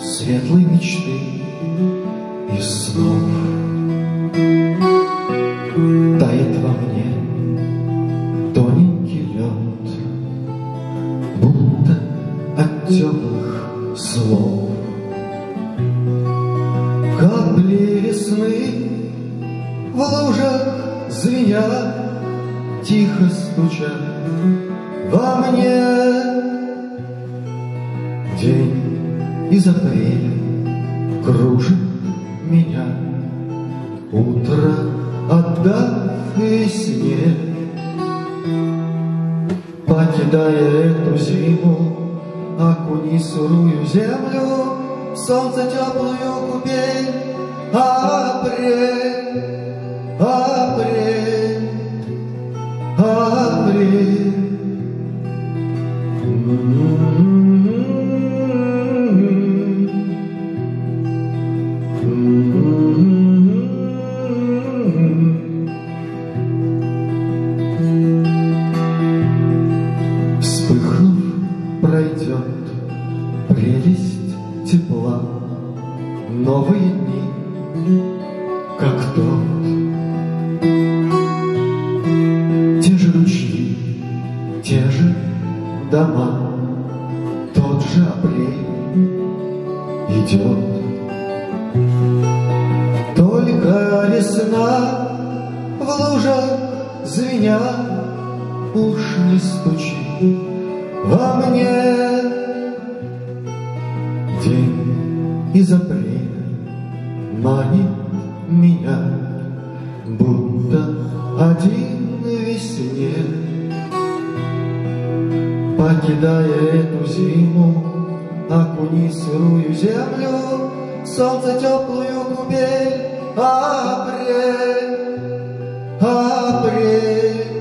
Светлой мечты и снов теплых слов. Капли весны в лужах звенят Тихо стучат во мне. День из апреля кружит меня. Утро отдав весне Покидая эту зиму Окуни сырую землю Солнце теплую купель Апрель, апрель, апрель пройдет прелесть тепла, Новые дни, как тот. Те же ручьи, те же дома, Тот же апрель идет. Только весна в лужах звеня Уж не стучи во мне. День из апреля манит меня Будто один весне Покидая эту зиму Окуни сырую землю Солнце теплую Апрель, апрель, апрель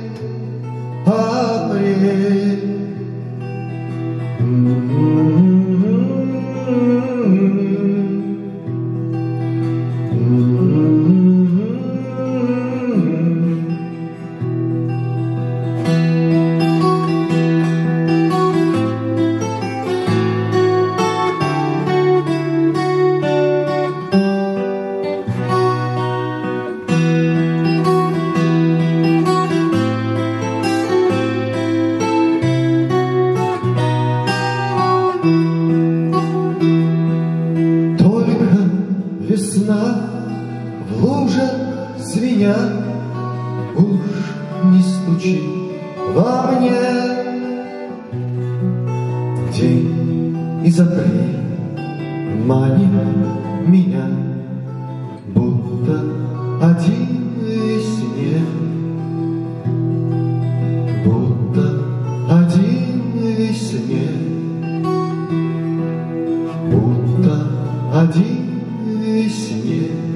меня уж не стучи во мне. День из апреля манит меня, будто один снег, будто один снег, будто один снег.